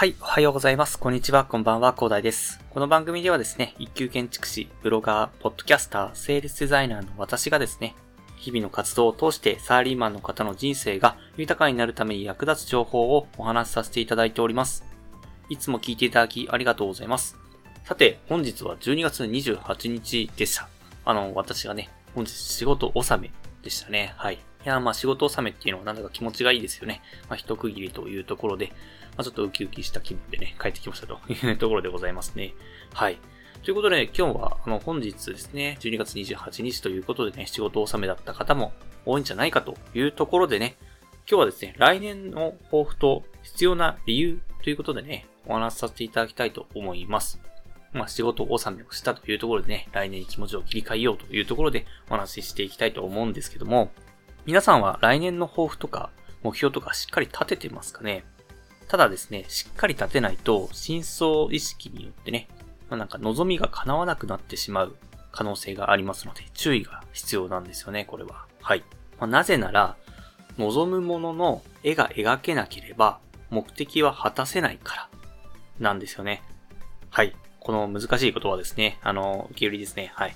はい、おはようございます。こんにちは、こんばんは、広大です。この番組ではですね、一級建築士、ブロガー、ポッドキャスター、セールスデザイナーの私がですね、日々の活動を通してサラリーマンの方の人生が豊かになるために役立つ情報をお話しさせていただいております。いつも聞いていただきありがとうございます。さて、本日は12月28日でした。あの、私がね、本日仕事納めでしたね。はい。いや、まあ仕事納めっていうのはなんだか気持ちがいいですよね。まあ一区切りというところで、まあ、ちょっとウキウキした気分でね、帰ってきましたというところでございますね。はい。ということで、今日は、あの、本日ですね、12月28日ということでね、仕事納めだった方も多いんじゃないかというところでね、今日はですね、来年の抱負と必要な理由ということでね、お話しさせていただきたいと思います。まあ、仕事納めをしたというところでね、来年に気持ちを切り替えようというところでお話ししていきたいと思うんですけども、皆さんは来年の抱負とか目標とかしっかり立ててますかね？ただですね、しっかり立てないと、真相意識によってね、まあ、なんか望みが叶わなくなってしまう可能性がありますので、注意が必要なんですよね、これは。はい。まあ、なぜなら、望むものの絵が描けなければ、目的は果たせないから、なんですよね。はい。この難しい言葉ですね。あの、受け売りですね。はい。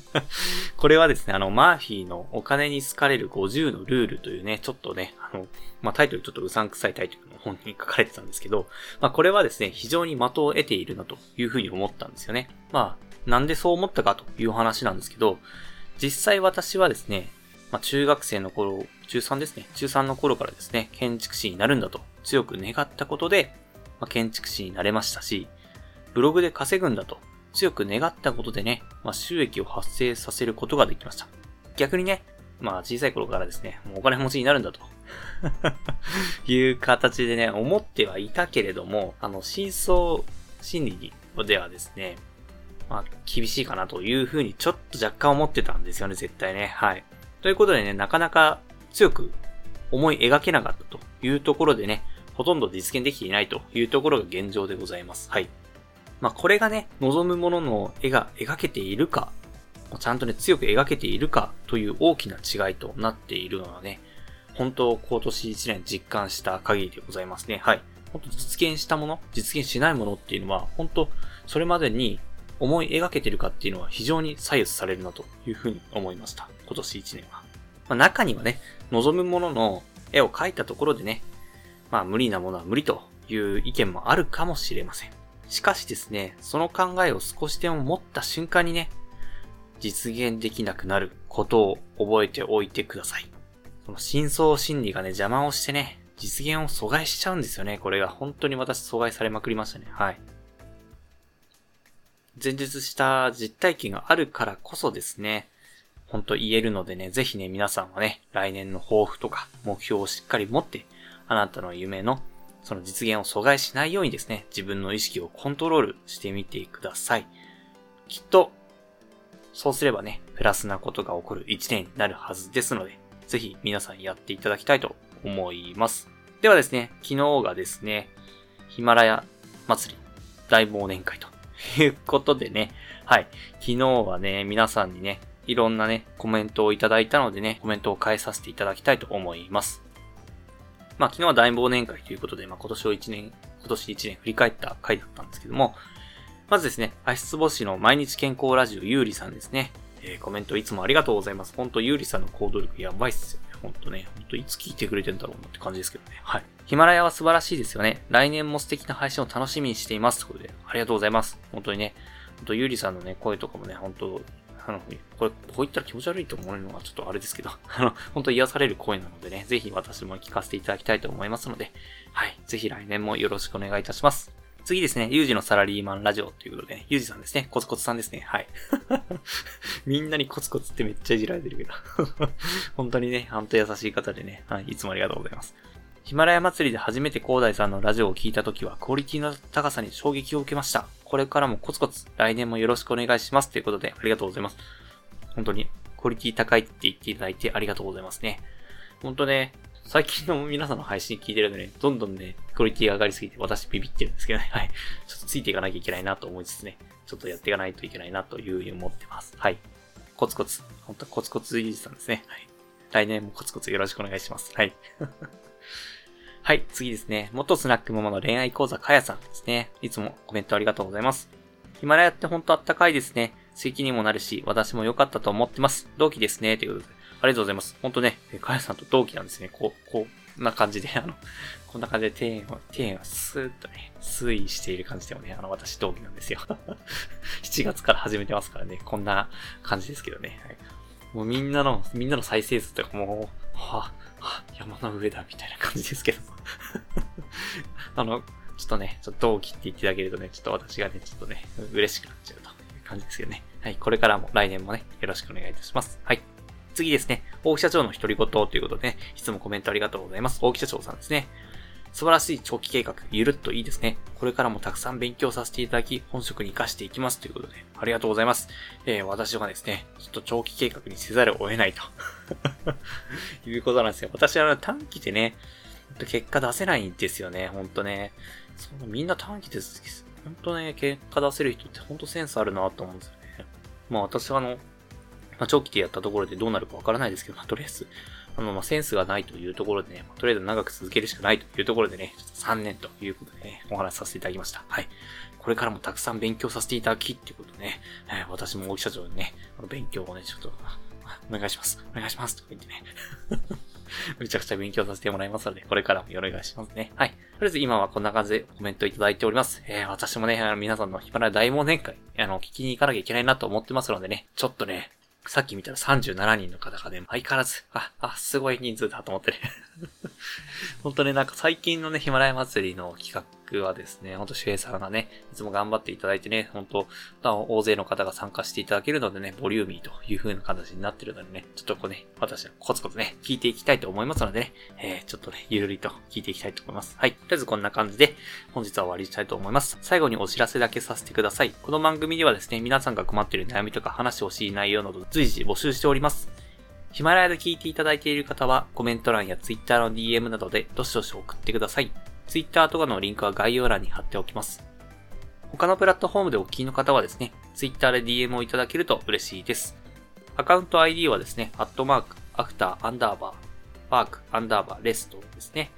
これはですね、あの、マーフィーのお金に好かれる50のルールというね、ちょっとね、あの、まあ、タイトルちょっとうさんくさいタイトルの本に書かれてたんですけど、まあ、これはですね、非常に的を得ているなというふうに思ったんですよね。まあ、なんでそう思ったかという話なんですけど、実際私はですね、まあ、中学生の頃、中3ですね、中3の頃からですね、建築士になるんだと強く願ったことで、まあ、建築士になれましたし、ブログで稼ぐんだと強く願ったことでね、まあ、収益を発生させることができました。逆にね、まあ小さい頃からですね、もうお金持ちになるんだと いう形でね、思ってはいたけれども、あの、真相心理ではですね、まあ厳しいかなというふうにちょっと若干思ってたんですよね、絶対ね。はい。ということでね、なかなか強く思い描けなかったというところでね、ほとんど実現できていないというところが現状でございます。はい。まあ、これがね、望むものの絵が描けているか、ちゃんとね、強く描けているかという大きな違いとなっているのはね、本当今年1年実感した限りでございますね。はい。本当実現したもの、実現しないものっていうのは、本当それまでに思い描けてるかっていうのは非常に左右されるなというふうに思いました。今年1年は。まあ、中にはね、望むものの絵を描いたところでね、まあ無理なものは無理という意見もあるかもしれません。しかしですね、その考えを少しでも持った瞬間にね、実現できなくなることを覚えておいてください。その真相心理がね、邪魔をしてね、実現を阻害しちゃうんですよね。これが本当に私阻害されまくりましたね。はい。前述した実体験があるからこそですね、本当言えるのでね、ぜひね、皆さんはね、来年の抱負とか目標をしっかり持って、あなたの夢のその実現を阻害しないようにですね、自分の意識をコントロールしてみてください。きっと、そうすればね、プラスなことが起こる一年になるはずですので、ぜひ皆さんやっていただきたいと思います。ではですね、昨日がですね、ヒマラヤ祭り大忘年会ということでね、はい、昨日はね、皆さんにね、いろんなね、コメントをいただいたのでね、コメントを返させていただきたいと思います。まあ昨日は大忘年会ということで、まあ今年を1年、今年1年振り返った回だったんですけども、まずですね、足つぼしの毎日健康ラジオゆうりさんですね。えー、コメントいつもありがとうございます。ほんとゆうりさんの行動力やばいっすよね。ほんとね。ほんといつ聞いてくれてんだろうなって感じですけどね。はい。ヒマラヤは素晴らしいですよね。来年も素敵な配信を楽しみにしています。ということで、ありがとうございます。本当にね、ほんとゆうりさんのね、声とかもね、本当あの、これ、こう言ったら気持ち悪いと思うのはちょっとあれですけど、あの、本当癒される声なのでね、ぜひ私も聞かせていただきたいと思いますので、はい、ぜひ来年もよろしくお願いいたします。次ですね、ゆうじのサラリーマンラジオということで、ね、ゆうじさんですね、コツコツさんですね、はい。みんなにコツコツってめっちゃいじられてるけど 本当にね、ほんと優しい方でね、はい、いつもありがとうございます。ヒマラヤ祭りで初めて広大さんのラジオを聞いた時はクオリティの高さに衝撃を受けました。これからもコツコツ来年もよろしくお願いします。ということでありがとうございます。本当にクオリティ高いって言っていただいてありがとうございますね。本当ね、最近の皆さんの配信聞いてるのでね、どんどんね、クオリティが上がりすぎて私ビビってるんですけどね。はい。ちょっとついていかなきゃいけないなと思いつつね、ちょっとやっていかないといけないなというふうに思ってます。はい。コツコツ。本当コツコツいいさんですね。はい。来年もコツコツよろしくお願いします。はい。はい、次ですね。元スナックママの恋愛講座かやさんですね。いつもコメントありがとうございます。ヒマラヤってほんとあったかいですね。刺激にもなるし、私も良かったと思ってます。同期ですね。ということで。ありがとうございます。ほんとね、かやさんと同期なんですね。こう、こう、な感じで、あの、こんな感じで庭園を、庭園をスーッとね、推移している感じでもね、あの、私同期なんですよ。7月から始めてますからね、こんな感じですけどね。はい、もうみんなの、みんなの再生数とかもう、はあ、山の上だみたいな感じですけど。あの、ちょっとね、ちょっと同期って言っていただけるとね、ちょっと私がね、ちょっとね、嬉しくなっちゃうという感じですけどね。はい、これからも来年もね、よろしくお願いいたします。はい。次ですね。大木社長の独り言ということでね、いつもコメントありがとうございます。大木社長さんですね。素晴らしい長期計画、ゆるっといいですね。これからもたくさん勉強させていただき、本職に活かしていきますということで、ありがとうございます。えー、私はですね、ちょっと長期計画にせざるを得ないと いうことなんですよ。私は短期でね、結果出せないんですよね、ほんとね。そのみんな短期です。ほんとね、結果出せる人ってほんとセンスあるなと思うんですよね。まあ私はあの、まあ、長期でやったところでどうなるかわからないですけど、まあ、とりあえず、あの、まあ、センスがないというところでね、まあ、とりあえず長く続けるしかないというところでね、ちょっと3年ということでね、お話しさせていただきました。はい。これからもたくさん勉強させていただきっていうことでね、えー、私も大木社長にね、あの勉強をね、ちょっと、お願いします。お願いします。とか言ってね。めちゃくちゃ勉強させてもらいますので、これからもよろしくお願いしますね。はい。とりあえず今はこんな感じでコメントいただいております。えー、私もね、あの皆さんのヒマラヤ大忘年会、あの、聞きに行かなきゃいけないなと思ってますのでね、ちょっとね、さっき見たら37人の方がね、相変わらず、あ、あ、すごい人数だと思ってね。本当ね、なんか最近のね、ヒマラヤ祭りの企画はですね、ほんと周平さんがね、いつも頑張っていただいてね、ほんと、大勢の方が参加していただけるのでね、ボリューミーという風な形になってるのでね、ちょっとこうね、私はコツコツね、聞いていきたいと思いますのでね、えー、ちょっとね、ゆるりと聞いていきたいと思います。はい。とりあえずこんな感じで、本日は終わりにしたいと思います。最後にお知らせだけさせてください。この番組ではですね、皆さんが困っている悩みとか話してほしい内容など随時募集しております。ヒマラヤで聞いていただいている方は、コメント欄や Twitter の DM などでどしどし送ってください。Twitter とかのリンクは概要欄に貼っておきます。他のプラットフォームでお聞きの方はですね、Twitter で DM をいただけると嬉しいです。アカウント ID はですね、アットマーク、アフター、アンダーバー、パーク、アンダーバー、レストですね。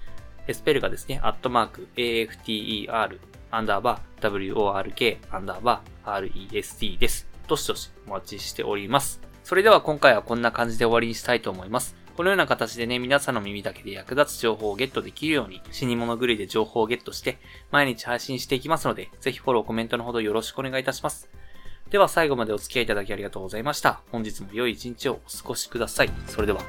スペルがですね、アットマーク、AFTER、アンダーバー、WORK、アンダーバー、REST です。どしどしお待ちしております。それでは今回はこんな感じで終わりにしたいと思います。このような形でね、皆さんの耳だけで役立つ情報をゲットできるように、死に物狂いで情報をゲットして、毎日配信していきますので、ぜひフォロー、コメントのほどよろしくお願いいたします。では最後までお付き合いいただきありがとうございました。本日も良い一日をお過ごしください。それでは。